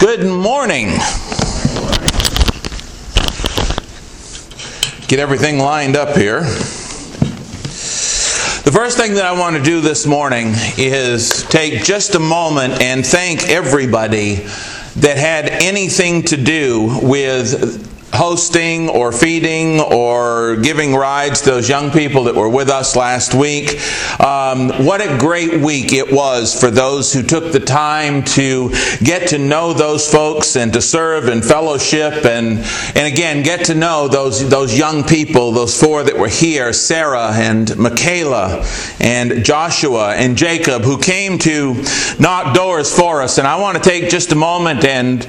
Good morning. Get everything lined up here. The first thing that I want to do this morning is take just a moment and thank everybody that had anything to do with hosting or feeding or giving rides to those young people that were with us last week. Um, what a great week it was for those who took the time to get to know those folks and to serve and fellowship and, and again, get to know those, those young people, those four that were here Sarah and Michaela and Joshua and Jacob, who came to knock doors for us. And I want to take just a moment and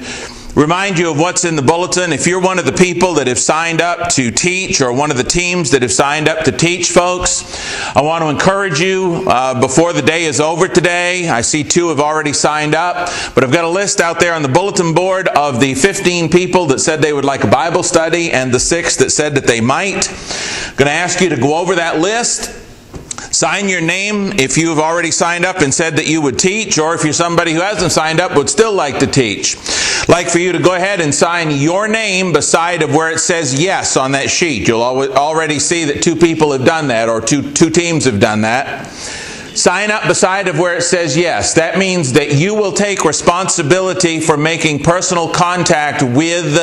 remind you of what's in the bulletin. If you're one of the people that have signed up to teach or one of the teams that have signed up to teach folks, I want to encourage you uh, before the day is over today. I see two have already signed up, but I've got a list out there on the bulletin board of the 15 people that said they would like a Bible study and the six that said that they might. I'm going to ask you to go over that list Sign your name if you have already signed up and said that you would teach, or if you're somebody who hasn't signed up would still like to teach. Like for you to go ahead and sign your name beside of where it says yes on that sheet. You'll already see that two people have done that, or two, two teams have done that. Sign up beside of where it says yes. That means that you will take responsibility for making personal contact with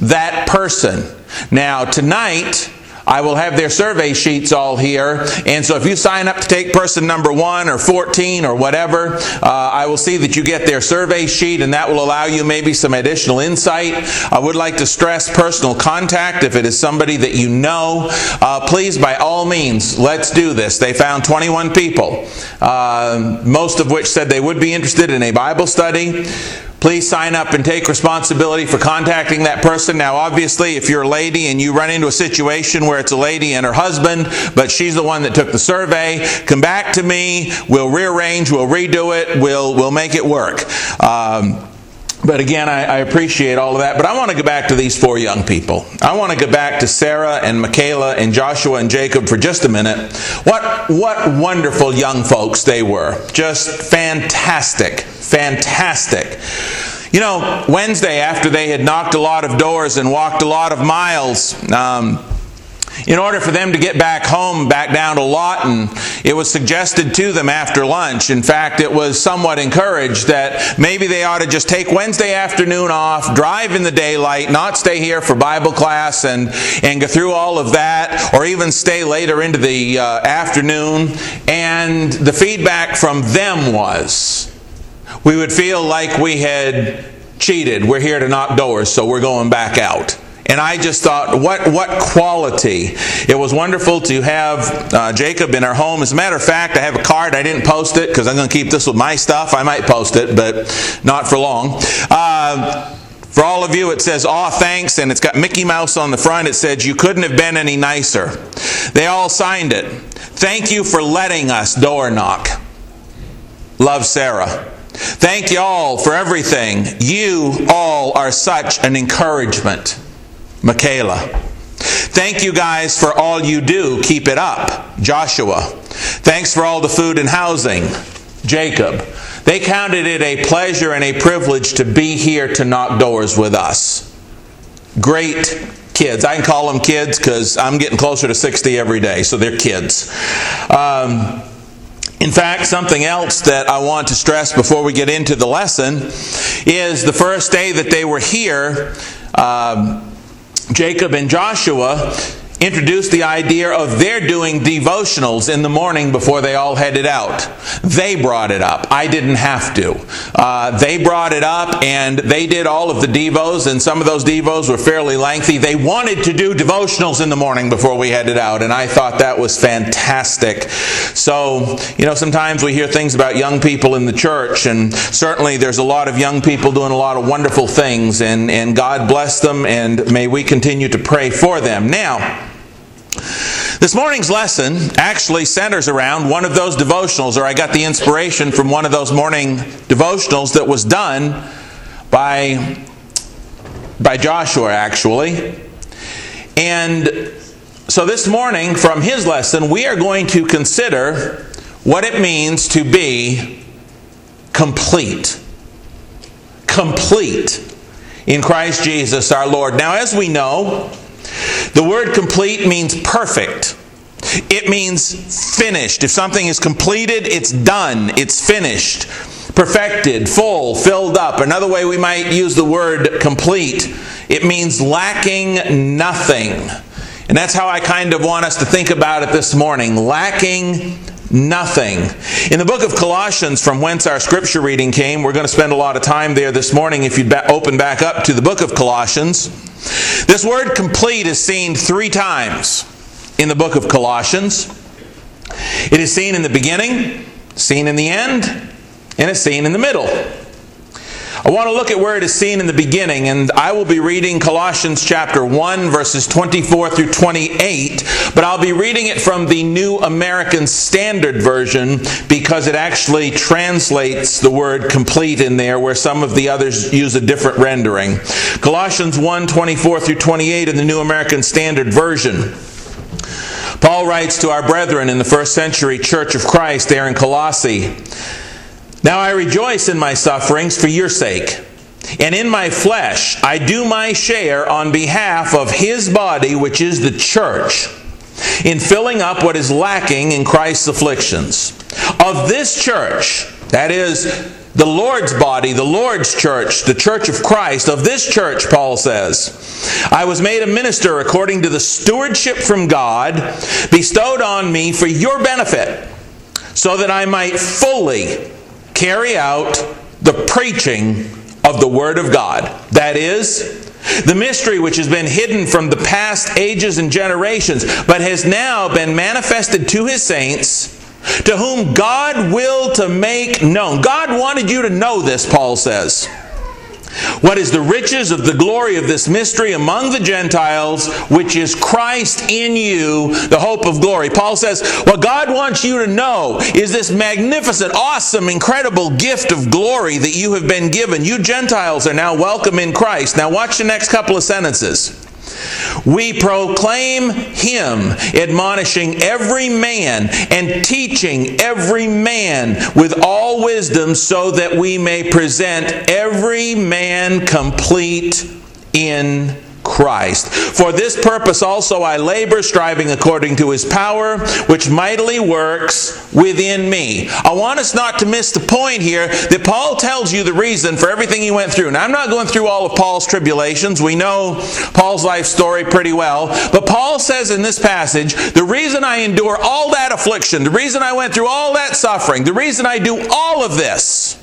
that person. Now, tonight, I will have their survey sheets all here. And so if you sign up to take person number one or 14 or whatever, uh, I will see that you get their survey sheet and that will allow you maybe some additional insight. I would like to stress personal contact if it is somebody that you know. Uh, please, by all means, let's do this. They found 21 people, uh, most of which said they would be interested in a Bible study. Please sign up and take responsibility for contacting that person. Now, obviously, if you're a lady and you run into a situation where it's a lady and her husband, but she's the one that took the survey, come back to me. We'll rearrange, we'll redo it, we'll, we'll make it work. Um, but again, I, I, appreciate all of that. But I want to go back to these four young people. I want to go back to Sarah and Michaela and Joshua and Jacob for just a minute. What, what wonderful young folks they were. Just fantastic. Fantastic. You know, Wednesday, after they had knocked a lot of doors and walked a lot of miles, um, in order for them to get back home, back down to Lawton, it was suggested to them after lunch. In fact, it was somewhat encouraged that maybe they ought to just take Wednesday afternoon off, drive in the daylight, not stay here for Bible class and, and go through all of that, or even stay later into the uh, afternoon. And the feedback from them was we would feel like we had cheated. We're here to knock doors, so we're going back out. And I just thought, what, what quality. It was wonderful to have uh, Jacob in our home. As a matter of fact, I have a card. I didn't post it because I'm going to keep this with my stuff. I might post it, but not for long. Uh, for all of you, it says, Aw, thanks, and it's got Mickey Mouse on the front. It says, You couldn't have been any nicer. They all signed it. Thank you for letting us door knock. Love Sarah. Thank you all for everything. You all are such an encouragement. Michaela. Thank you guys for all you do. Keep it up. Joshua. Thanks for all the food and housing. Jacob. They counted it a pleasure and a privilege to be here to knock doors with us. Great kids. I can call them kids because I'm getting closer to 60 every day, so they're kids. Um, in fact, something else that I want to stress before we get into the lesson is the first day that they were here. Um, Jacob and Joshua introduced the idea of their doing devotionals in the morning before they all headed out. They brought it up. I didn't have to. Uh, they brought it up and they did all of the devos, and some of those devos were fairly lengthy. They wanted to do devotionals in the morning before we headed out, and I thought that was fantastic. So, you know, sometimes we hear things about young people in the church, and certainly there's a lot of young people doing a lot of wonderful things, and, and God bless them, and may we continue to pray for them. Now, this morning's lesson actually centers around one of those devotionals, or I got the inspiration from one of those morning devotionals that was done by, by Joshua, actually. And so this morning, from his lesson, we are going to consider what it means to be complete complete in Christ Jesus our Lord. Now, as we know, the word complete means perfect. It means finished. If something is completed, it's done, it's finished, perfected, full, filled up. Another way we might use the word complete, it means lacking nothing. And that's how I kind of want us to think about it this morning lacking nothing. In the book of Colossians, from whence our scripture reading came, we're going to spend a lot of time there this morning if you'd open back up to the book of Colossians. This word complete is seen three times in the book of Colossians. It is seen in the beginning, seen in the end, and it's seen in the middle. I want to look at where it is seen in the beginning, and I will be reading Colossians chapter 1, verses 24 through 28, but I'll be reading it from the New American Standard Version because it actually translates the word complete in there, where some of the others use a different rendering. Colossians 1, 24 through 28 in the New American Standard Version. Paul writes to our brethren in the first century Church of Christ there in Colossae. Now I rejoice in my sufferings for your sake. And in my flesh I do my share on behalf of his body, which is the church, in filling up what is lacking in Christ's afflictions. Of this church, that is, the Lord's body, the Lord's church, the church of Christ, of this church, Paul says, I was made a minister according to the stewardship from God bestowed on me for your benefit, so that I might fully carry out the preaching of the Word of God. That is, the mystery which has been hidden from the past ages and generations, but has now been manifested to His saints, to whom God will to make known. God wanted you to know this, Paul says. What is the riches of the glory of this mystery among the Gentiles, which is Christ in you, the hope of glory? Paul says, What God wants you to know is this magnificent, awesome, incredible gift of glory that you have been given. You Gentiles are now welcome in Christ. Now, watch the next couple of sentences. We proclaim him, admonishing every man and teaching every man with all wisdom, so that we may present every man complete in Christ. For this purpose also I labor, striving according to his power, which mightily works within me. I want us not to miss the point here that Paul tells you the reason for everything he went through. Now, I'm not going through all of Paul's tribulations. We know Paul's life story pretty well. But Paul says in this passage, the reason I endure all that affliction, the reason I went through all that suffering, the reason I do all of this,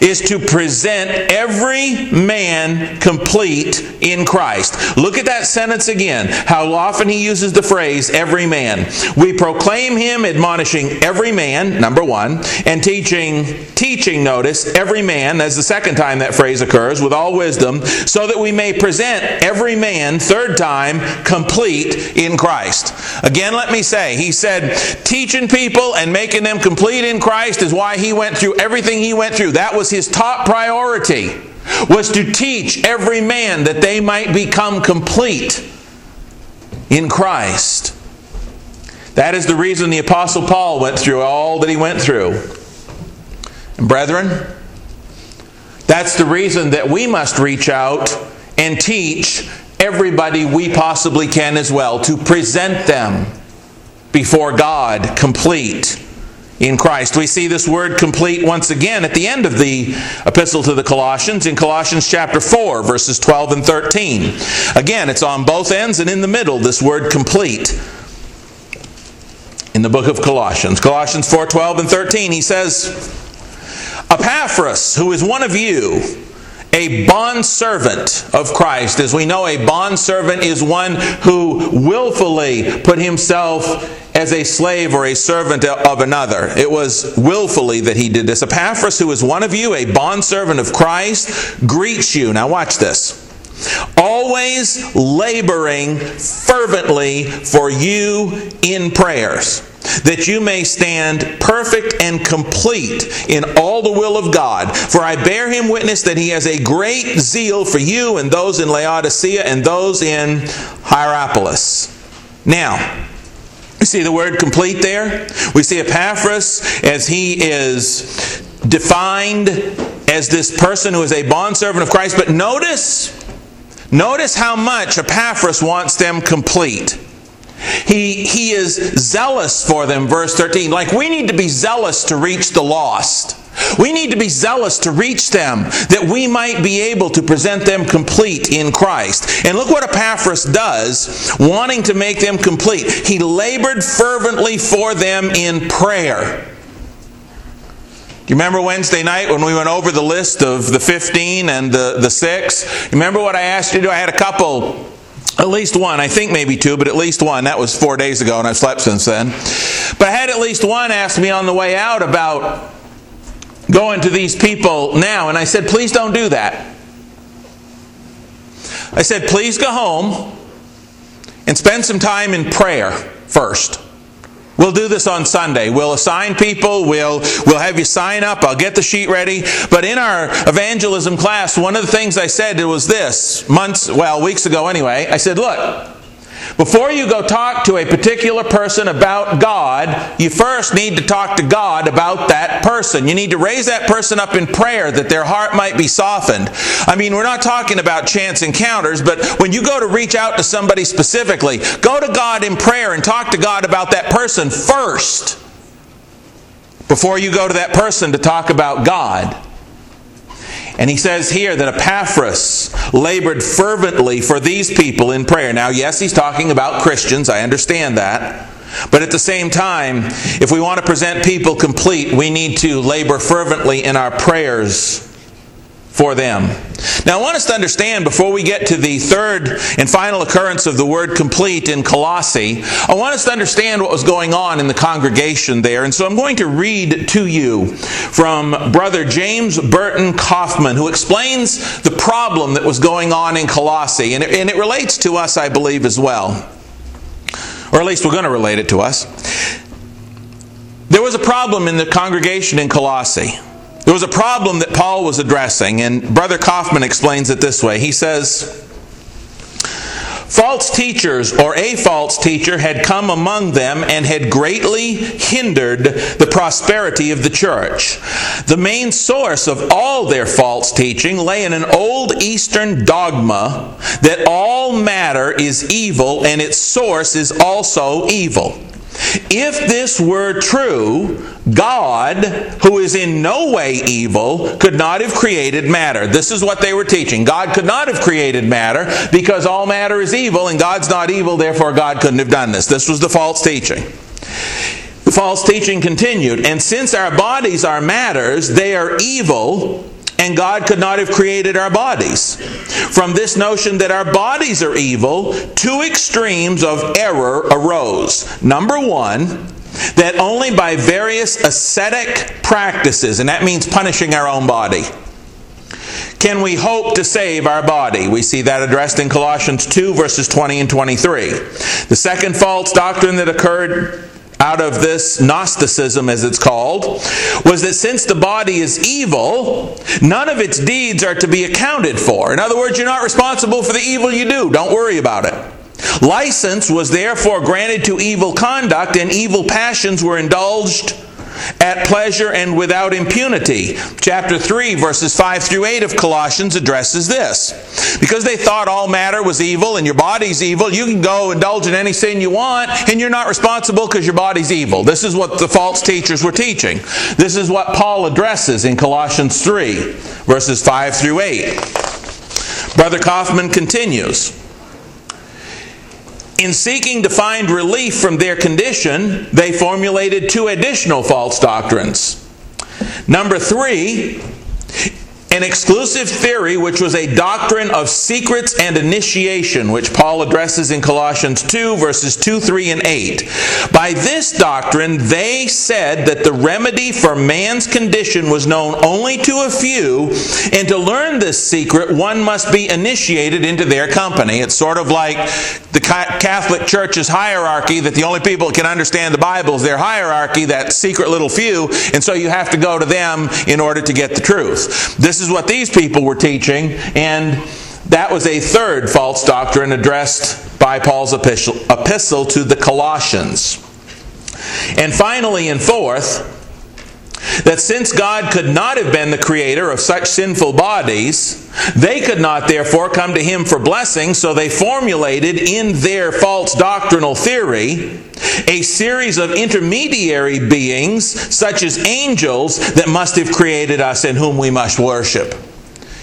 is to present every man complete in Christ. Look at that sentence again. How often he uses the phrase every man. We proclaim him admonishing every man, number 1, and teaching teaching notice every man, as the second time that phrase occurs with all wisdom, so that we may present every man third time complete in Christ. Again, let me say, he said teaching people and making them complete in Christ is why he went through everything he went through. That was his top priority was to teach every man that they might become complete in Christ. That is the reason the Apostle Paul went through all that he went through. And brethren, that's the reason that we must reach out and teach everybody we possibly can as well, to present them before God complete in Christ. We see this word complete once again at the end of the epistle to the Colossians in Colossians chapter 4, verses 12 and 13. Again, it's on both ends and in the middle, this word complete. In the book of Colossians, Colossians 4 12 and 13, he says, Epaphras, who is one of you, a bondservant of Christ. As we know, a bondservant is one who willfully put himself as a slave or a servant of another. It was willfully that he did this. Epaphras, who is one of you, a bondservant of Christ, greets you. Now, watch this. Always laboring fervently for you in prayers that you may stand perfect and complete in all the will of God. For I bear him witness that he has a great zeal for you and those in Laodicea and those in Hierapolis. Now, we see the word complete there? We see Epaphras as he is defined as this person who is a bondservant of Christ, but notice, notice how much Epaphras wants them complete. He, he is zealous for them, verse 13. Like we need to be zealous to reach the lost. We need to be zealous to reach them that we might be able to present them complete in Christ. And look what Epaphras does, wanting to make them complete. He labored fervently for them in prayer. Do you remember Wednesday night when we went over the list of the 15 and the, the 6? Remember what I asked you to do? I had a couple at least one, I think maybe two, but at least one. That was four days ago, and I've slept since then. But I had at least one ask me on the way out about going to these people now, and I said, please don't do that. I said, please go home and spend some time in prayer first. We'll do this on Sunday. We'll assign people, we'll, we'll have you sign up, I'll get the sheet ready. But in our evangelism class, one of the things I said was this, months, well, weeks ago anyway. I said, look, before you go talk to a particular person about God, you first need to talk to God about that person. You need to raise that person up in prayer that their heart might be softened. I mean, we're not talking about chance encounters, but when you go to reach out to somebody specifically, go to God in prayer and talk to God about that person first before you go to that person to talk about God. And he says here that Epaphras labored fervently for these people in prayer. Now, yes, he's talking about Christians. I understand that. But at the same time, if we want to present people complete, we need to labor fervently in our prayers for them. Now, I want us to understand before we get to the third and final occurrence of the word complete in Colossae, I want us to understand what was going on in the congregation there. And so I'm going to read to you from Brother James Burton Coffman, who explains the problem that was going on in Colossae. And it, and it relates to us, I believe, as well. Or at least we're going to relate it to us. There was a problem in the congregation in Colossae. There was a problem that Paul was addressing, and Brother Coffman explains it this way. He says, False teachers or a false teacher had come among them and had greatly hindered the prosperity of the church. The main source of all their false teaching lay in an old Eastern dogma that all matter is evil and its source is also evil. If this were true, God, who is in no way evil, could not have created matter. This is what they were teaching. God could not have created matter because all matter is evil and God's not evil, therefore God couldn't have done this. This was the false teaching. The false teaching continued, and since our bodies are matters, they are evil and God could not have created our bodies. From this notion that our bodies are evil, two extremes of error arose. Number one, that only by various ascetic practices, and that means punishing our own body, can we hope to save our body? We see that addressed in Colossians 2, verses 20 and 23. The second false doctrine that occurred out of this Gnosticism, as it's called, was that since the body is evil, none of its deeds are to be accounted for. In other words, you're not responsible for the evil you do. Don't worry about it. License was therefore granted to evil conduct, and evil passions were indulged at pleasure and without impunity. Chapter 3, verses 5 through 8 of Colossians addresses this. Because they thought all matter was evil and your body's evil, you can go indulge in any sin you want and you're not responsible because your body's evil. This is what the false teachers were teaching. This is what Paul addresses in Colossians 3, verses 5 through 8. Brother Coffman continues. In seeking to find relief from their condition, they formulated two additional false doctrines. Number three, an exclusive theory which was a doctrine of secrets and initiation, which Paul addresses in Colossians 2, verses 2, 3, and 8. By this doctrine, they said that the remedy for man's condition was known only to a few, and to learn this secret, one must be initiated into their company. It's sort of like the Catholic Church's hierarchy that the only people that can understand the Bible is their hierarchy, that secret little few, and so you have to go to them in order to get the truth. This is what these people were teaching, and that was a third false doctrine addressed by Paul's epistle, epistle to the Colossians. And finally, and fourth, that since God could not have been the creator of such sinful bodies, they could not therefore come to him for blessing, so they formulated in their false doctrinal theory a series of intermediary beings, such as angels, that must have created us and whom we must worship.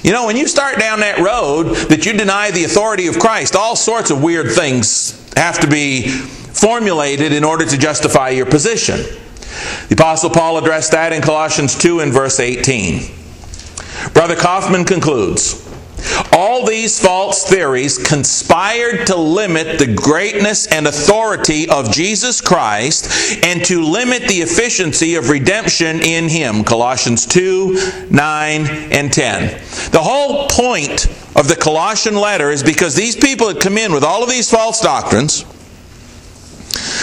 You know, when you start down that road that you deny the authority of Christ, all sorts of weird things have to be formulated in order to justify your position. The Apostle Paul addressed that in Colossians 2 and verse 18. Brother Coffman concludes all these false theories conspired to limit the greatness and authority of Jesus Christ and to limit the efficiency of redemption in Him. Colossians 2 9 and 10. The whole point of the Colossian letter is because these people had come in with all of these false doctrines.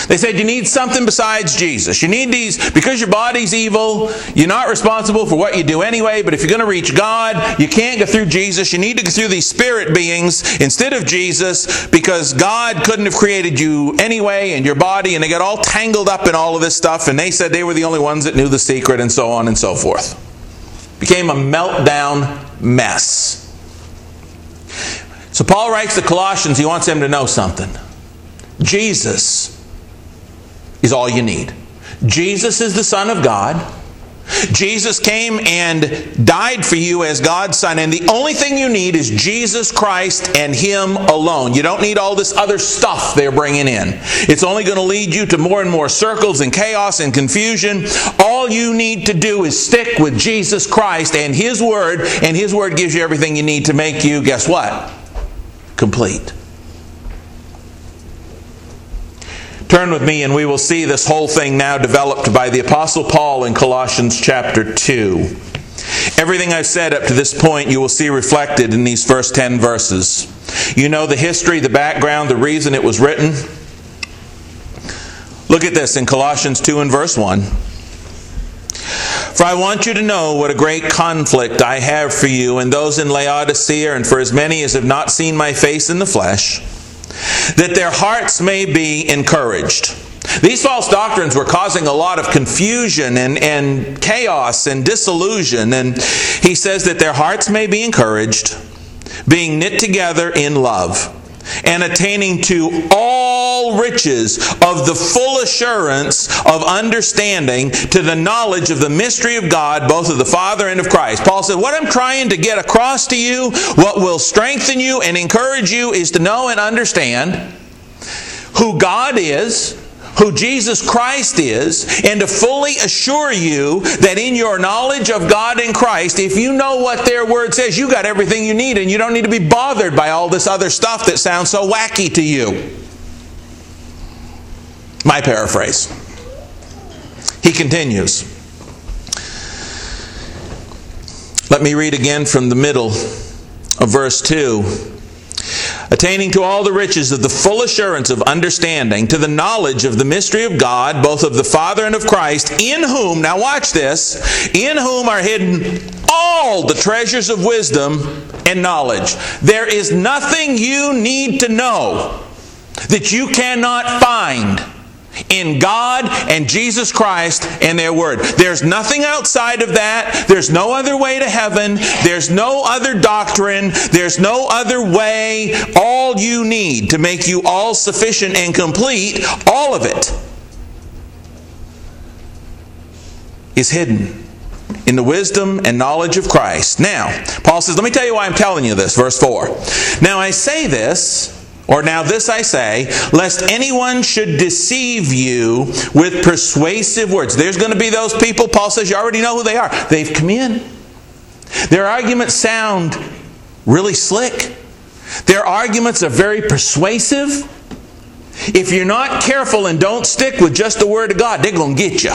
They said you need something besides Jesus. You need these, because your body's evil, you're not responsible for what you do anyway, but if you're going to reach God, you can't go through Jesus. You need to go through these spirit beings instead of Jesus because God couldn't have created you anyway and your body, and they got all tangled up in all of this stuff, and they said they were the only ones that knew the secret, and so on and so forth. Became a meltdown mess. So Paul writes to Colossians, he wants them to know something. Jesus is all you need. Jesus is the Son of God. Jesus came and died for you as God's Son, and the only thing you need is Jesus Christ and Him alone. You don't need all this other stuff they're bringing in. It's only going to lead you to more and more circles and chaos and confusion. All you need to do is stick with Jesus Christ and His Word, and His Word gives you everything you need to make you, guess what? Complete. Turn with me and we will see this whole thing now developed by the Apostle Paul in Colossians chapter 2. Everything I've said up to this point you will see reflected in these first 10 verses. You know the history, the background, the reason it was written. Look at this in Colossians 2 and verse 1. For I want you to know what a great conflict I have for you and those in Laodicea, and for as many as have not seen my face in the flesh that their hearts may be encouraged. These false doctrines were causing a lot of confusion and, and chaos and disillusion. And he says that their hearts may be encouraged, being knit together in love and attaining to all riches of the full assurance of understanding to the knowledge of the mystery of God, both of the Father and of Christ. Paul said, What I'm trying to get across to you, what will strengthen you and encourage you, is to know and understand who God is who Jesus Christ is, and to fully assure you that in your knowledge of God and Christ, if you know what their word says, you got everything you need, and you don't need to be bothered by all this other stuff that sounds so wacky to you. My paraphrase. He continues. Let me read again from the middle of verse 2 attaining to all the riches of the full assurance of understanding, to the knowledge of the mystery of God, both of the Father and of Christ, in whom, now watch this, in whom are hidden all the treasures of wisdom and knowledge. There is nothing you need to know that you cannot find in God and Jesus Christ and their Word. There's nothing outside of that. There's no other way to heaven. There's no other doctrine. There's no other way. All you need to make you all sufficient and complete, all of it, is hidden in the wisdom and knowledge of Christ. Now, Paul says, let me tell you why I'm telling you this. Verse 4. Now I say this or now this I say, lest anyone should deceive you with persuasive words. There's going to be those people, Paul says, you already know who they are. They've come in. Their arguments sound really slick. Their arguments are very persuasive. If you're not careful and don't stick with just the Word of God, they're going to get you.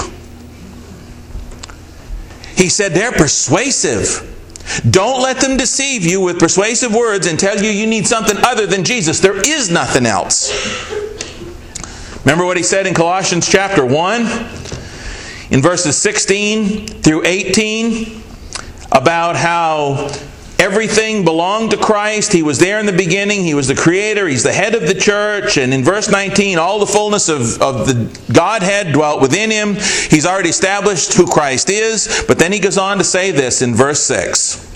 He said they're persuasive. Don't let them deceive you with persuasive words and tell you you need something other than Jesus. There is nothing else. Remember what he said in Colossians chapter 1, in verses 16 through 18, about how everything belonged to Christ. He was there in the beginning. He was the creator. He's the head of the church. And in verse 19, all the fullness of, of the Godhead dwelt within him. He's already established who Christ is. But then he goes on to say this in verse 6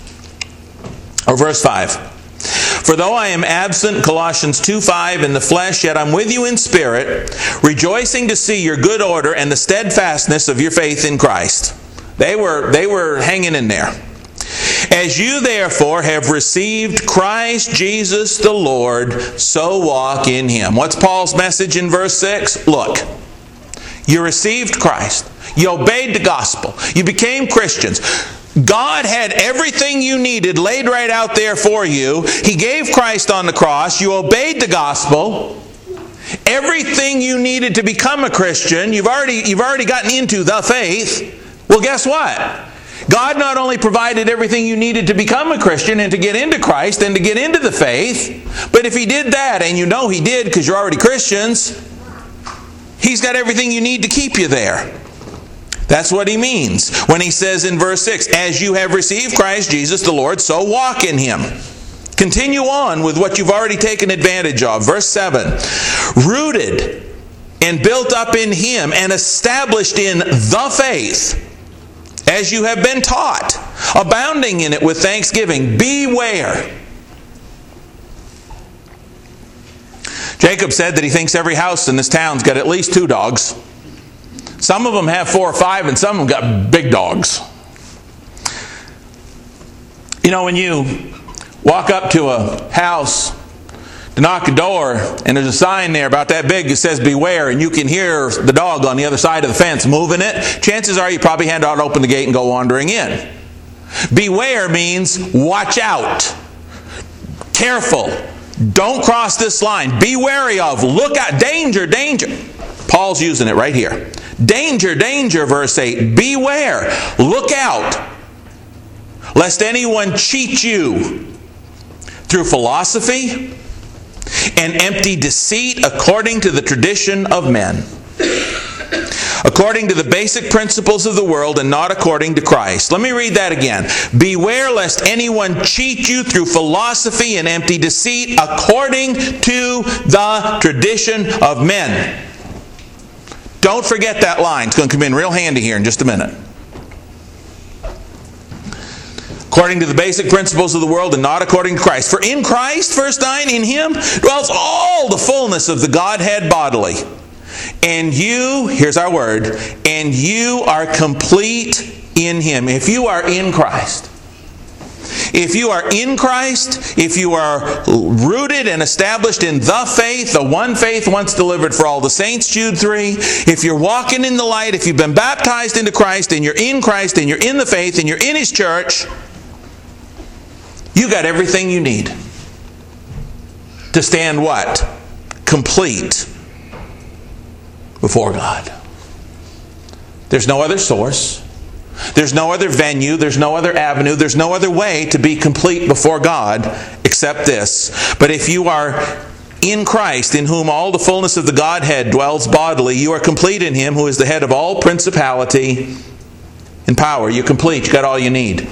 or verse 5. For though I am absent, Colossians 2 5, in the flesh, yet I'm with you in spirit, rejoicing to see your good order and the steadfastness of your faith in Christ. They were, they were hanging in there. As you therefore have received Christ Jesus the Lord, so walk in him. What's Paul's message in verse 6? Look, you received Christ. You obeyed the gospel. You became Christians. God had everything you needed laid right out there for you. He gave Christ on the cross. You obeyed the gospel. Everything you needed to become a Christian, you've already, you've already gotten into the faith. Well, guess what? God not only provided everything you needed to become a Christian and to get into Christ and to get into the faith, but if He did that, and you know He did because you're already Christians, He's got everything you need to keep you there. That's what he means when he says in verse 6 As you have received Christ Jesus the Lord, so walk in him. Continue on with what you've already taken advantage of. Verse 7 Rooted and built up in him and established in the faith as you have been taught, abounding in it with thanksgiving. Beware. Jacob said that he thinks every house in this town's got at least two dogs. Some of them have four or five, and some of them got big dogs. You know, when you walk up to a house to knock a door, and there's a sign there about that big that says beware, and you can hear the dog on the other side of the fence moving it, chances are you probably had to open the gate and go wandering in. Beware means watch out, careful, don't cross this line, be wary of, look out, danger, danger. Paul's using it right here. Danger, danger, verse 8. Beware, look out, lest anyone cheat you through philosophy and empty deceit according to the tradition of men, according to the basic principles of the world and not according to Christ. Let me read that again. Beware lest anyone cheat you through philosophy and empty deceit according to the tradition of men. Don't forget that line. It's going to come in real handy here in just a minute. According to the basic principles of the world and not according to Christ. For in Christ, verse 9, in Him dwells all the fullness of the Godhead bodily. And you, here's our word, and you are complete in Him. If you are in Christ, if you are in Christ, if you are rooted and established in the faith, the one faith once delivered for all the saints, Jude 3, if you're walking in the light, if you've been baptized into Christ and you're in Christ and you're in the faith and you're in His church, you got everything you need to stand what? Complete before God. There's no other source. There's no other venue, there's no other avenue, there's no other way to be complete before God except this. But if you are in Christ, in whom all the fullness of the Godhead dwells bodily, you are complete in Him who is the head of all principality and power. You're complete, you got all you need.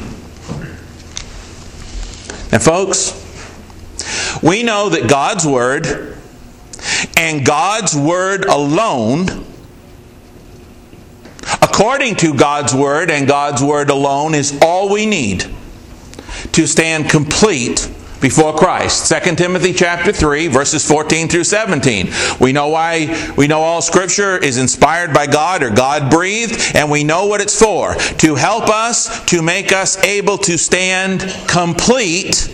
And, folks, we know that God's Word and God's Word alone according to God's Word and God's Word alone is all we need to stand complete before Christ. 2 Timothy chapter 3 verses 14 through 17. We know why we know all scripture is inspired by God or God breathed and we know what it's for. To help us to make us able to stand complete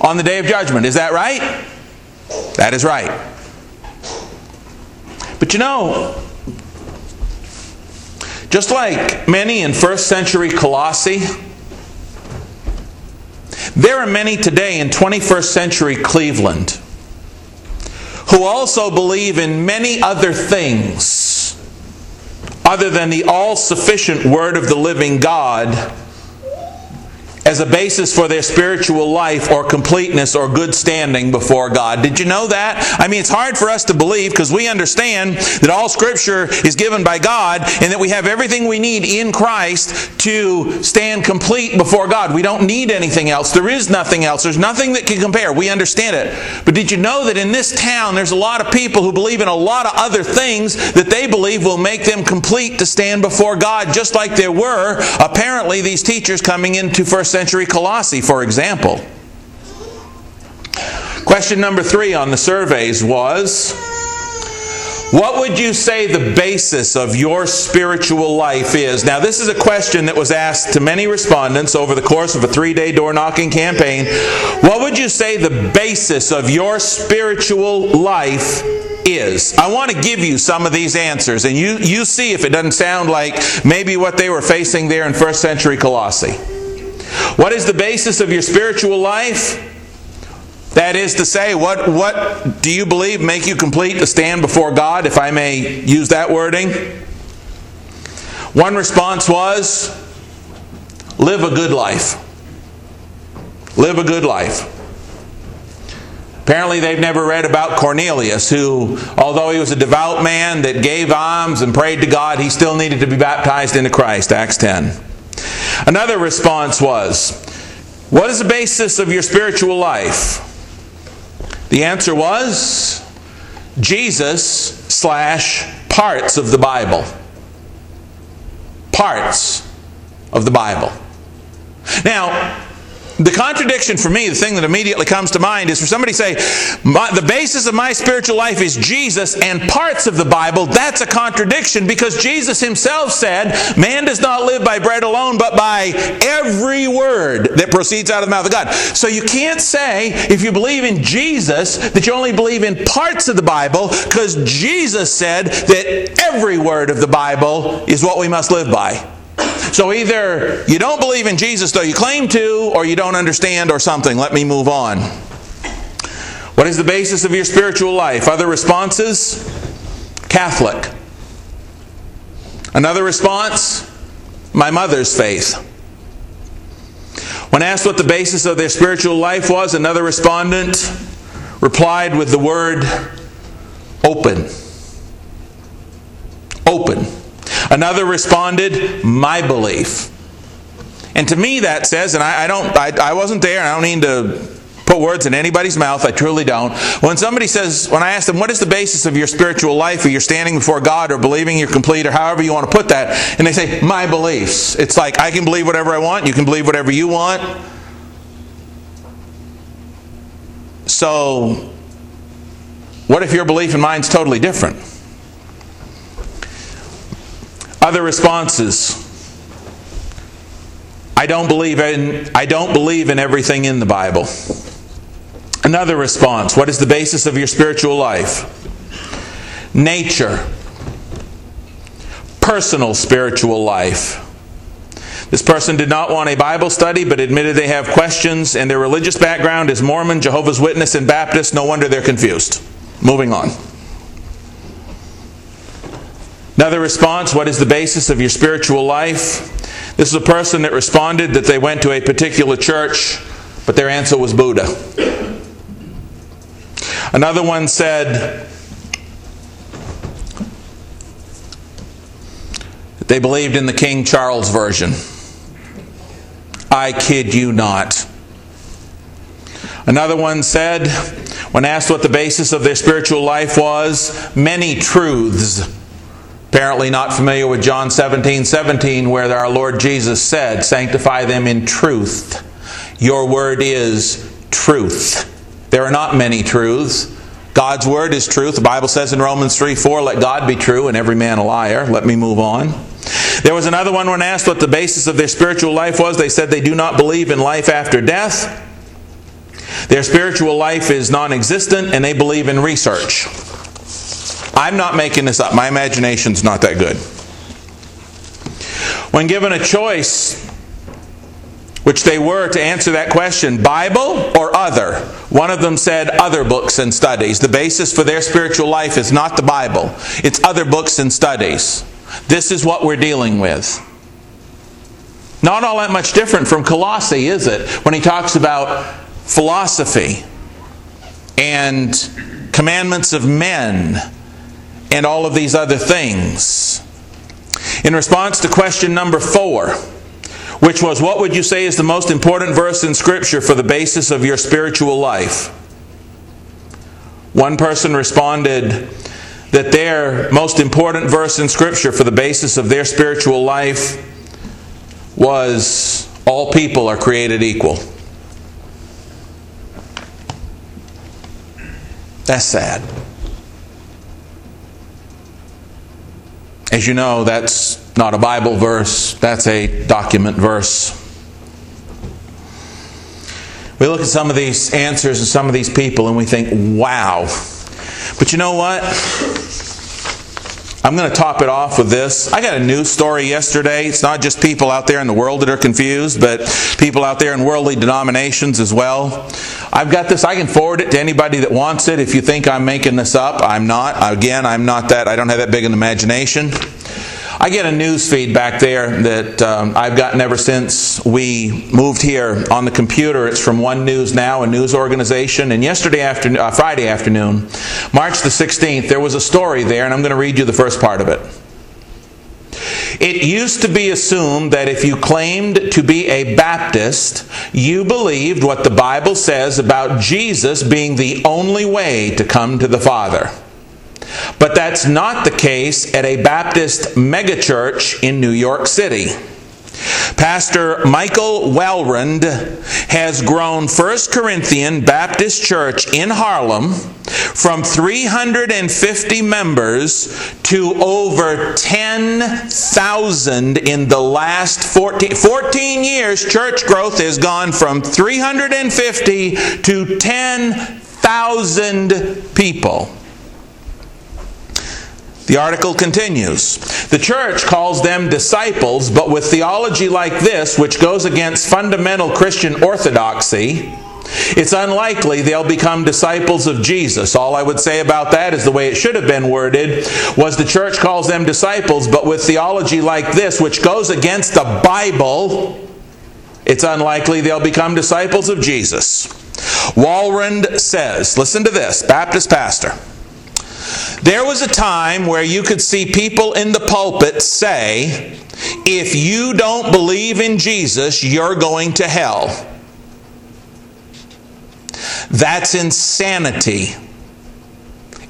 on the day of judgment. Is that right? That is right. But you know, just like many in first century Colossae, there are many today in 21st century Cleveland who also believe in many other things other than the all sufficient Word of the living God as a basis for their spiritual life or completeness or good standing before God. Did you know that? I mean, it's hard for us to believe because we understand that all Scripture is given by God and that we have everything we need in Christ to stand complete before God. We don't need anything else. There is nothing else. There's nothing that can compare. We understand it. But did you know that in this town there's a lot of people who believe in a lot of other things that they believe will make them complete to stand before God, just like there were apparently these teachers coming into first century Colossae, for example. Question number three on the surveys was What would you say the basis of your spiritual life is? Now, this is a question that was asked to many respondents over the course of a three day door knocking campaign. What would you say the basis of your spiritual life is. I want to give you some of these answers, and you, you see if it doesn't sound like maybe what they were facing there in first century Colossae. What is the basis of your spiritual life? That is to say, what, what do you believe make you complete to stand before God, if I may use that wording? One response was live a good life. Live a good life. Apparently, they've never read about Cornelius, who, although he was a devout man that gave alms and prayed to God, he still needed to be baptized into Christ. Acts 10. Another response was, What is the basis of your spiritual life? The answer was Jesus slash parts of the Bible. Parts of the Bible. Now, the contradiction for me, the thing that immediately comes to mind is for somebody to say, the basis of my spiritual life is Jesus and parts of the Bible. That's a contradiction because Jesus himself said, man does not live by bread alone, but by every word that proceeds out of the mouth of God. So you can't say, if you believe in Jesus, that you only believe in parts of the Bible because Jesus said that every word of the Bible is what we must live by. So either you don't believe in Jesus, though you claim to, or you don't understand, or something. Let me move on. What is the basis of your spiritual life? Other responses? Catholic. Another response? My mother's faith. When asked what the basis of their spiritual life was, another respondent replied with the word open. Open. Another responded, My belief. And to me, that says, and I, I don't, I, I wasn't there, I don't mean to put words in anybody's mouth. I truly don't. When somebody says, when I ask them, what is the basis of your spiritual life, or you're standing before God, or believing you're complete, or however you want to put that, and they say, my beliefs. It's like, I can believe whatever I want, you can believe whatever you want. So, what if your belief and mine's totally different? Other responses. I don't believe in I don't believe in everything in the Bible. Another response. What is the basis of your spiritual life? Nature. Personal spiritual life. This person did not want a Bible study, but admitted they have questions, and their religious background is Mormon, Jehovah's Witness, and Baptist. No wonder they're confused. Moving on. Another response What is the basis of your spiritual life? This is a person that responded that they went to a particular church, but their answer was Buddha. Another one said they believed in the King Charles Version. I kid you not. Another one said, when asked what the basis of their spiritual life was, many truths Apparently, not familiar with John 17 17, where our Lord Jesus said, Sanctify them in truth. Your word is truth. There are not many truths. God's word is truth. The Bible says in Romans 3 4, Let God be true and every man a liar. Let me move on. There was another one when asked what the basis of their spiritual life was. They said they do not believe in life after death. Their spiritual life is non existent and they believe in research. I'm not making this up. My imagination's not that good. When given a choice, which they were to answer that question Bible or other, one of them said other books and studies. The basis for their spiritual life is not the Bible, it's other books and studies. This is what we're dealing with. Not all that much different from Colossae, is it? When he talks about philosophy and commandments of men and all of these other things. In response to question number four, which was, What would you say is the most important verse in Scripture for the basis of your spiritual life? One person responded that their most important verse in Scripture for the basis of their spiritual life was, All people are created equal. That's sad. As you know, that's not a Bible verse, that's a document verse. We look at some of these answers and some of these people and we think, wow. But you know what? I'm going to top it off with this. I got a news story yesterday. It's not just people out there in the world that are confused, but people out there in worldly denominations as well. I've got this. I can forward it to anybody that wants it. If you think I'm making this up, I'm not. Again, I'm not that. I don't have that big an imagination. I get a news feed back there that um, I've gotten ever since we moved here on the computer. It's from One News Now, a news organization. And yesterday afternoon, uh, Friday afternoon, March the 16th, there was a story there, and I'm going to read you the first part of it. It used to be assumed that if you claimed to be a Baptist, you believed what the Bible says about Jesus being the only way to come to the Father. But that's not the case at a Baptist megachurch in New York City. Pastor Michael Walrond has grown First Corinthian Baptist Church in Harlem from 350 members to over 10,000 in the last 14, 14 years. Church growth has gone from 350 to 10,000 people. The article continues. The church calls them disciples, but with theology like this, which goes against fundamental Christian orthodoxy, it's unlikely they'll become disciples of Jesus. All I would say about that is the way it should have been worded was the church calls them disciples, but with theology like this, which goes against the Bible, it's unlikely they'll become disciples of Jesus. Walrond says, listen to this, Baptist pastor. There was a time where you could see people in the pulpit say, if you don't believe in Jesus, you're going to hell. That's insanity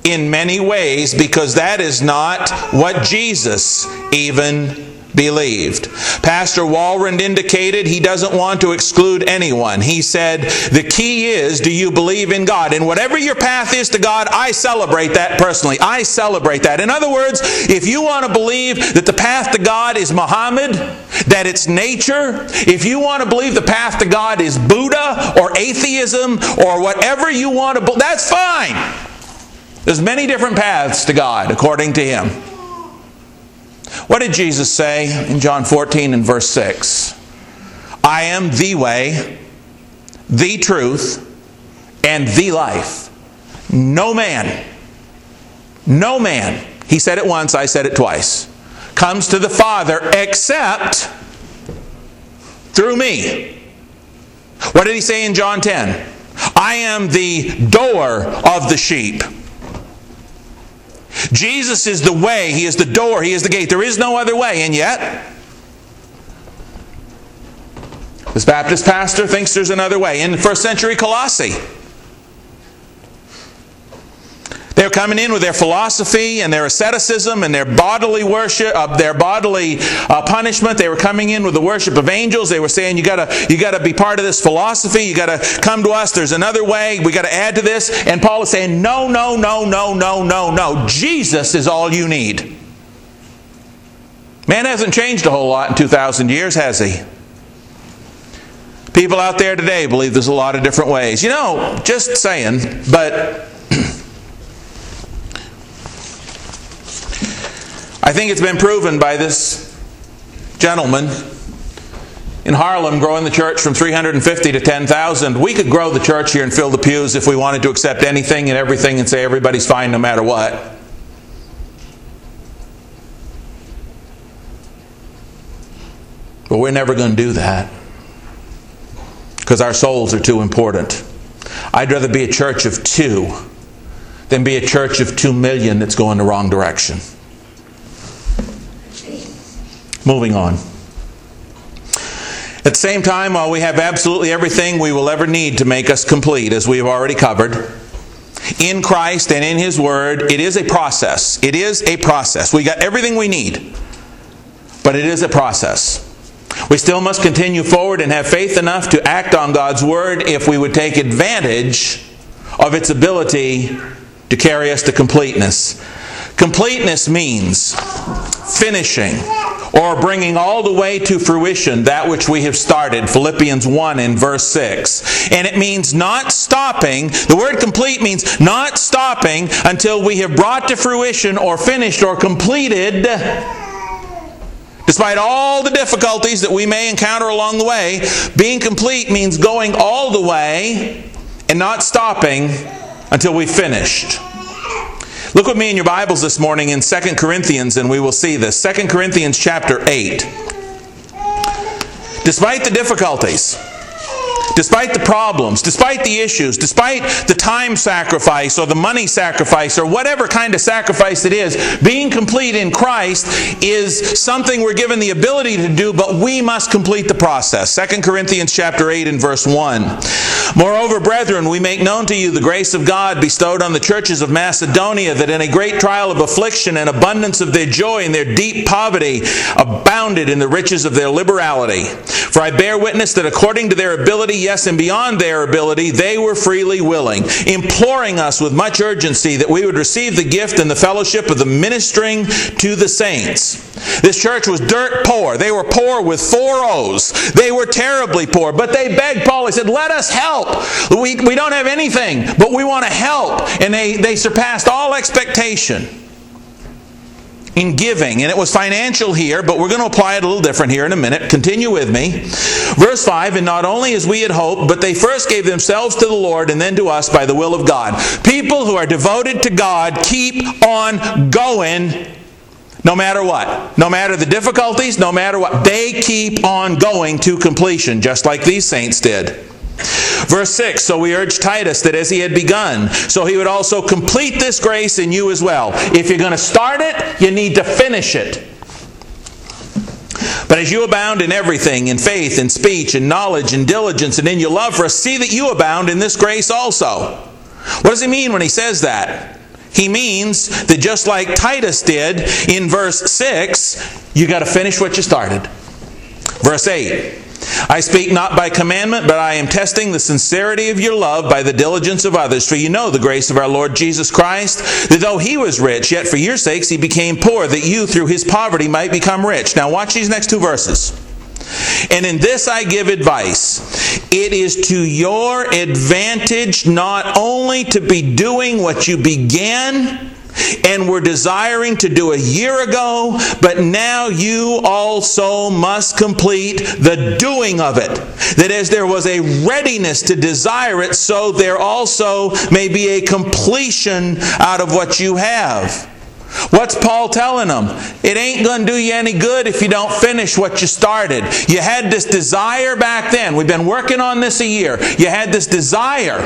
in many ways because that is not what Jesus even believed. Pastor Walrond indicated he doesn't want to exclude anyone. He said, The key is, do you believe in God? And whatever your path is to God, I celebrate that personally. I celebrate that. In other words, if you want to believe that the path to God is Muhammad, that it's nature, if you want to believe the path to God is Buddha or atheism or whatever you want to believe, that's fine. There's many different paths to God according to him. What did Jesus say in John 14 and verse 6? I am the way, the truth, and the life. No man, no man, he said it once, I said it twice, comes to the Father except through me. What did he say in John 10? I am the door of the sheep. Jesus is the way, He is the door, He is the gate. There is no other way, and yet, this Baptist pastor thinks there's another way. In first century Colossae, they're coming in with their philosophy and their asceticism and their bodily worship, uh, their bodily uh, punishment. They were coming in with the worship of angels. They were saying, "You gotta, you gotta be part of this philosophy. You gotta come to us. There's another way. We gotta add to this." And Paul is saying, "No, no, no, no, no, no, no. Jesus is all you need." Man hasn't changed a whole lot in 2,000 years, has he? People out there today believe there's a lot of different ways. You know, just saying, but I think it's been proven by this gentleman in Harlem growing the church from 350 to 10,000. We could grow the church here and fill the pews if we wanted to accept anything and everything and say everybody's fine no matter what. But we're never going to do that because our souls are too important. I'd rather be a church of two than be a church of two million that's going the wrong direction. Moving on. At the same time, while we have absolutely everything we will ever need to make us complete, as we have already covered, in Christ and in His Word, it is a process. It is a process. We got everything we need, but it is a process. We still must continue forward and have faith enough to act on God's Word if we would take advantage of its ability to carry us to completeness. Completeness means finishing or bringing all the way to fruition that which we have started. Philippians 1 in verse 6. And it means not stopping. The word complete means not stopping until we have brought to fruition or finished or completed Despite all the difficulties that we may encounter along the way, being complete means going all the way and not stopping until we've finished. Look with me in your Bibles this morning in 2 Corinthians and we will see this. 2 Corinthians chapter 8. Despite the difficulties, despite the problems, despite the issues, despite the time sacrifice or the money sacrifice or whatever kind of sacrifice it is, being complete in Christ is something we're given the ability to do, but we must complete the process. 2 Corinthians chapter 8 and verse 1. Moreover, brethren, we make known to you the grace of God bestowed on the churches of Macedonia, that in a great trial of affliction and abundance of their joy and their deep poverty abounded in the riches of their liberality. For I bear witness that according to their ability, yes, and beyond their ability, they were freely willing, imploring us with much urgency that we would receive the gift and the fellowship of the ministering to the saints. This church was dirt poor. They were poor with four O's. They were terribly poor, but they begged Paul. He said, Let us help. We, we don't have anything, but we want to help. And they, they surpassed all expectation in giving. And it was financial here, but we're going to apply it a little different here in a minute. Continue with me. Verse 5 And not only as we had hoped, but they first gave themselves to the Lord and then to us by the will of God. People who are devoted to God keep on going. No matter what. No matter the difficulties, no matter what. They keep on going to completion, just like these saints did. Verse 6 So we urge Titus that as he had begun, so he would also complete this grace in you as well. If you're going to start it, you need to finish it. But as you abound in everything, in faith, in speech, in knowledge, in diligence, and in your love for us, see that you abound in this grace also. What does he mean when he says that? He means that just like Titus did in verse 6, you got to finish what you started. Verse 8 I speak not by commandment, but I am testing the sincerity of your love by the diligence of others. For you know the grace of our Lord Jesus Christ, that though he was rich, yet for your sakes he became poor, that you through his poverty might become rich. Now watch these next two verses. And in this I give advice. It is to your advantage not only to be doing what you began, and were desiring to do a year ago, but now you also must complete the doing of it. That as there was a readiness to desire it, so there also may be a completion out of what you have. What's Paul telling them? It ain't going to do you any good if you don't finish what you started. You had this desire back then. We've been working on this a year. You had this desire.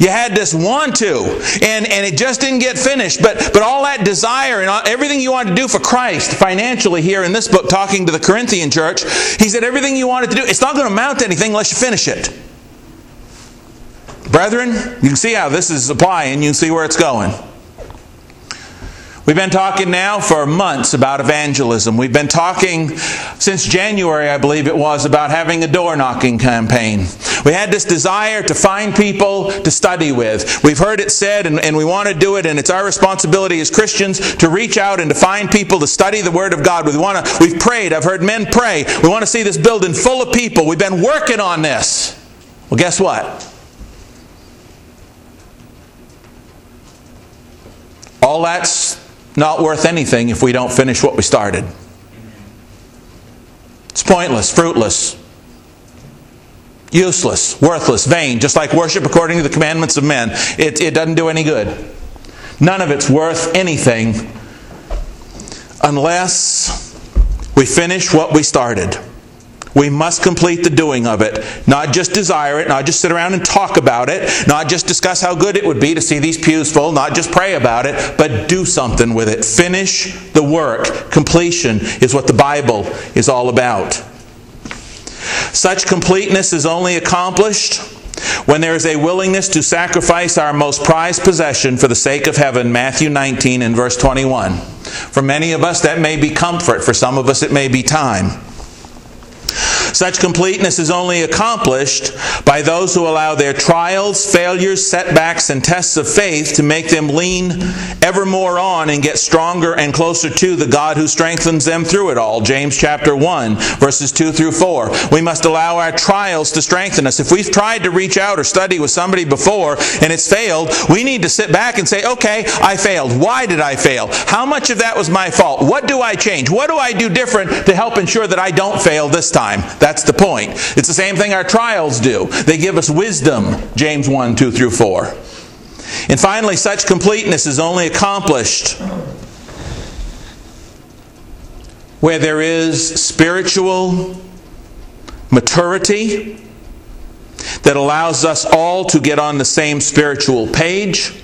You had this want to. And, and it just didn't get finished. But, but all that desire and all, everything you wanted to do for Christ financially here in this book, talking to the Corinthian church, he said everything you wanted to do, it's not going to amount to anything unless you finish it. Brethren, you can see how this is applying. You can see where it's going. We've been talking now for months about evangelism. We've been talking since January, I believe it was, about having a door knocking campaign. We had this desire to find people to study with. We've heard it said, and, and, we want to do it, and it's our responsibility as Christians to reach out and to find people to study the Word of God. We want to, we've prayed. I've heard men pray. We want to see this building full of people. We've been working on this. Well, guess what? All that's not worth anything if we don't finish what we started. It's pointless, fruitless, useless, worthless, vain, just like worship according to the commandments of men. It, it doesn't do any good. None of it's worth anything unless we finish what we started. We must complete the doing of it. Not just desire it, not just sit around and talk about it, not just discuss how good it would be to see these pews full, not just pray about it, but do something with it. Finish the work. Completion is what the Bible is all about. Such completeness is only accomplished when there is a willingness to sacrifice our most prized possession for the sake of heaven. Matthew 19 and verse 21. For many of us, that may be comfort. For some of us, it may be time. Such completeness is only accomplished by those who allow their trials, failures, setbacks, and tests of faith to make them lean ever more on and get stronger and closer to the God who strengthens them through it all. James chapter 1, verses 2 through 4. We must allow our trials to strengthen us. If we've tried to reach out or study with somebody before and it's failed, we need to sit back and say, okay, I failed. Why did I fail? How much of that was my fault? What do I change? What do I do different to help ensure that I don't fail this time? That's the point. It's the same thing our trials do. They give us wisdom, James 1 2 through 4. And finally, such completeness is only accomplished where there is spiritual maturity that allows us all to get on the same spiritual page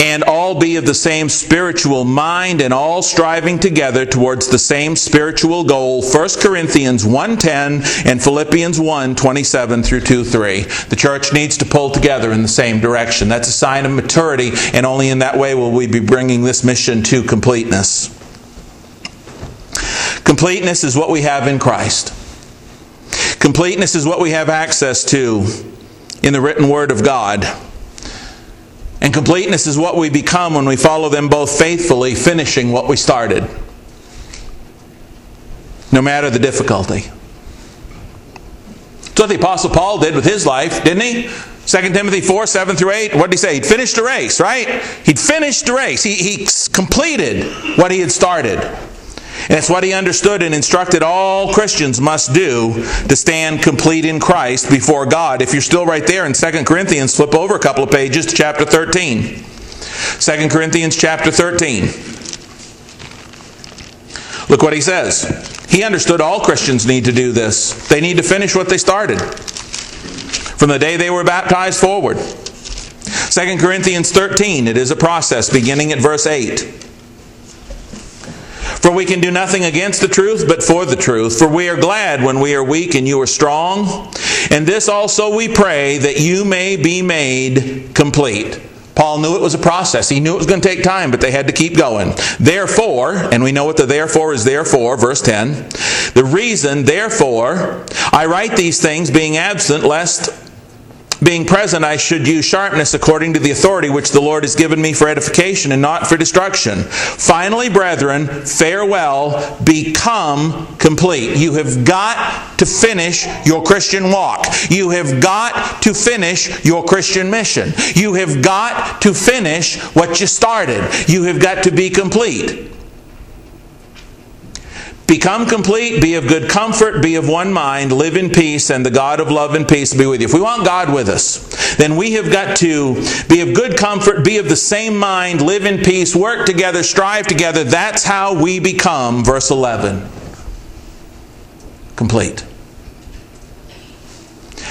and all be of the same spiritual mind and all striving together towards the same spiritual goal. 1 corinthians 1.10 and philippians 1.27 through 2.3 the church needs to pull together in the same direction. That's a sign of maturity and only in that way will we be bringing this mission to completeness. Completeness is what we have in christ. Completeness is what we have access to in the written word of god and completeness is what we become when we follow them both faithfully, finishing what we started, no matter the difficulty. That's what the Apostle Paul did with his life, didn't he? 2 Timothy 4, 7 through 8. What did he say? He'd finished the race, right? He'd finished the race. He, he completed what he had started. And it's what he understood and instructed all Christians must do to stand complete in Christ before God. If you're still right there in 2 Corinthians, flip over a couple of pages to chapter 13. 2 Corinthians chapter 13. Look what he says. He understood all Christians need to do this. They need to finish what they started from the day they were baptized forward. 2 Corinthians 13, it is a process beginning at verse 8. For we can do nothing against the truth, but for the truth. For we are glad when we are weak and you are strong. And this also we pray that you may be made complete. Paul knew it was a process. He knew it was going to take time, but they had to keep going. Therefore, and we know what the therefore is therefore, verse 10. The reason, therefore, I write these things being absent, lest being present, I should use sharpness according to the authority which the Lord has given me for edification and not for destruction. Finally, brethren, farewell, become complete. You have got to finish your Christian walk. You have got to finish your Christian mission. You have got to finish what you started. You have got to be complete. Become complete, be of good comfort, be of one mind, live in peace, and the God of love and peace be with you. If we want God with us, then we have got to be of good comfort, be of the same mind, live in peace, work together, strive together. That's how we become, verse 11, complete.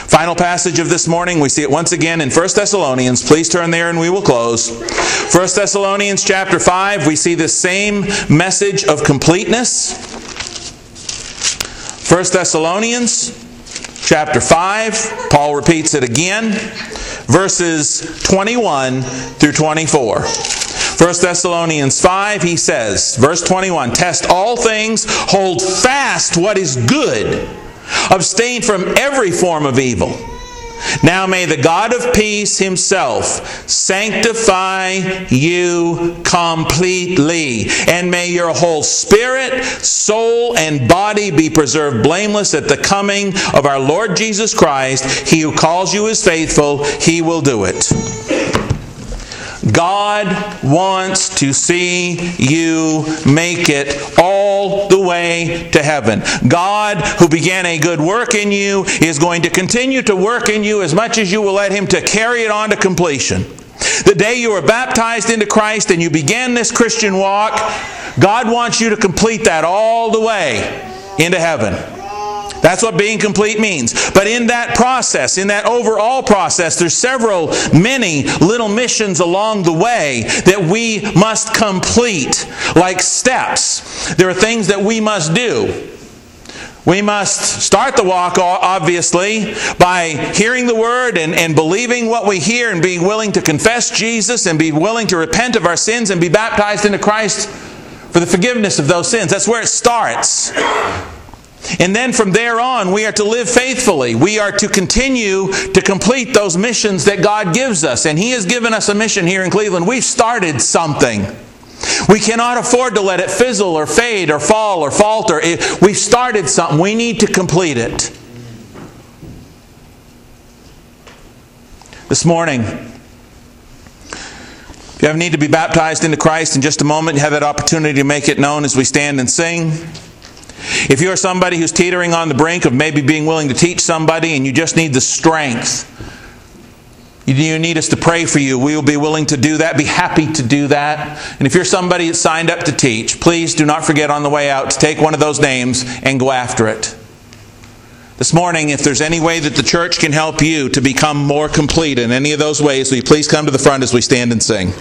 Final passage of this morning, we see it once again in 1 Thessalonians. Please turn there and we will close. 1 Thessalonians chapter 5, we see the same message of completeness. 1 Thessalonians chapter 5, Paul repeats it again, verses 21 through 24. 1 Thessalonians 5, he says, verse 21 Test all things, hold fast what is good, abstain from every form of evil. Now may the God of peace himself sanctify you completely, and may your whole spirit, soul, and body be preserved blameless at the coming of our Lord Jesus Christ. He who calls you is faithful, he will do it. God wants to see you make it all the way to heaven. God, who began a good work in you, is going to continue to work in you as much as you will let Him to carry it on to completion. The day you were baptized into Christ and you began this Christian walk, God wants you to complete that all the way into heaven. That's what being complete means. But in that process, in that overall process, there's several, many little missions along the way that we must complete, like steps. There are things that we must do. We must start the walk, obviously, by hearing the word and, and believing what we hear and being willing to confess Jesus and be willing to repent of our sins and be baptized into Christ for the forgiveness of those sins. That's where it starts. And then from there on, we are to live faithfully. We are to continue to complete those missions that God gives us. And He has given us a mission here in Cleveland. We've started something. We cannot afford to let it fizzle or fade or fall or falter. We've started something. We need to complete it. This morning, if you have a need to be baptized into Christ in just a moment, you have that opportunity to make it known as we stand and sing. If you're somebody who's teetering on the brink of maybe being willing to teach somebody and you just need the strength, you need us to pray for you, we will be willing to do that, be happy to do that. And if you're somebody that's signed up to teach, please do not forget on the way out to take one of those names and go after it. This morning, if there's any way that the church can help you to become more complete in any of those ways, will you please come to the front as we stand and sing?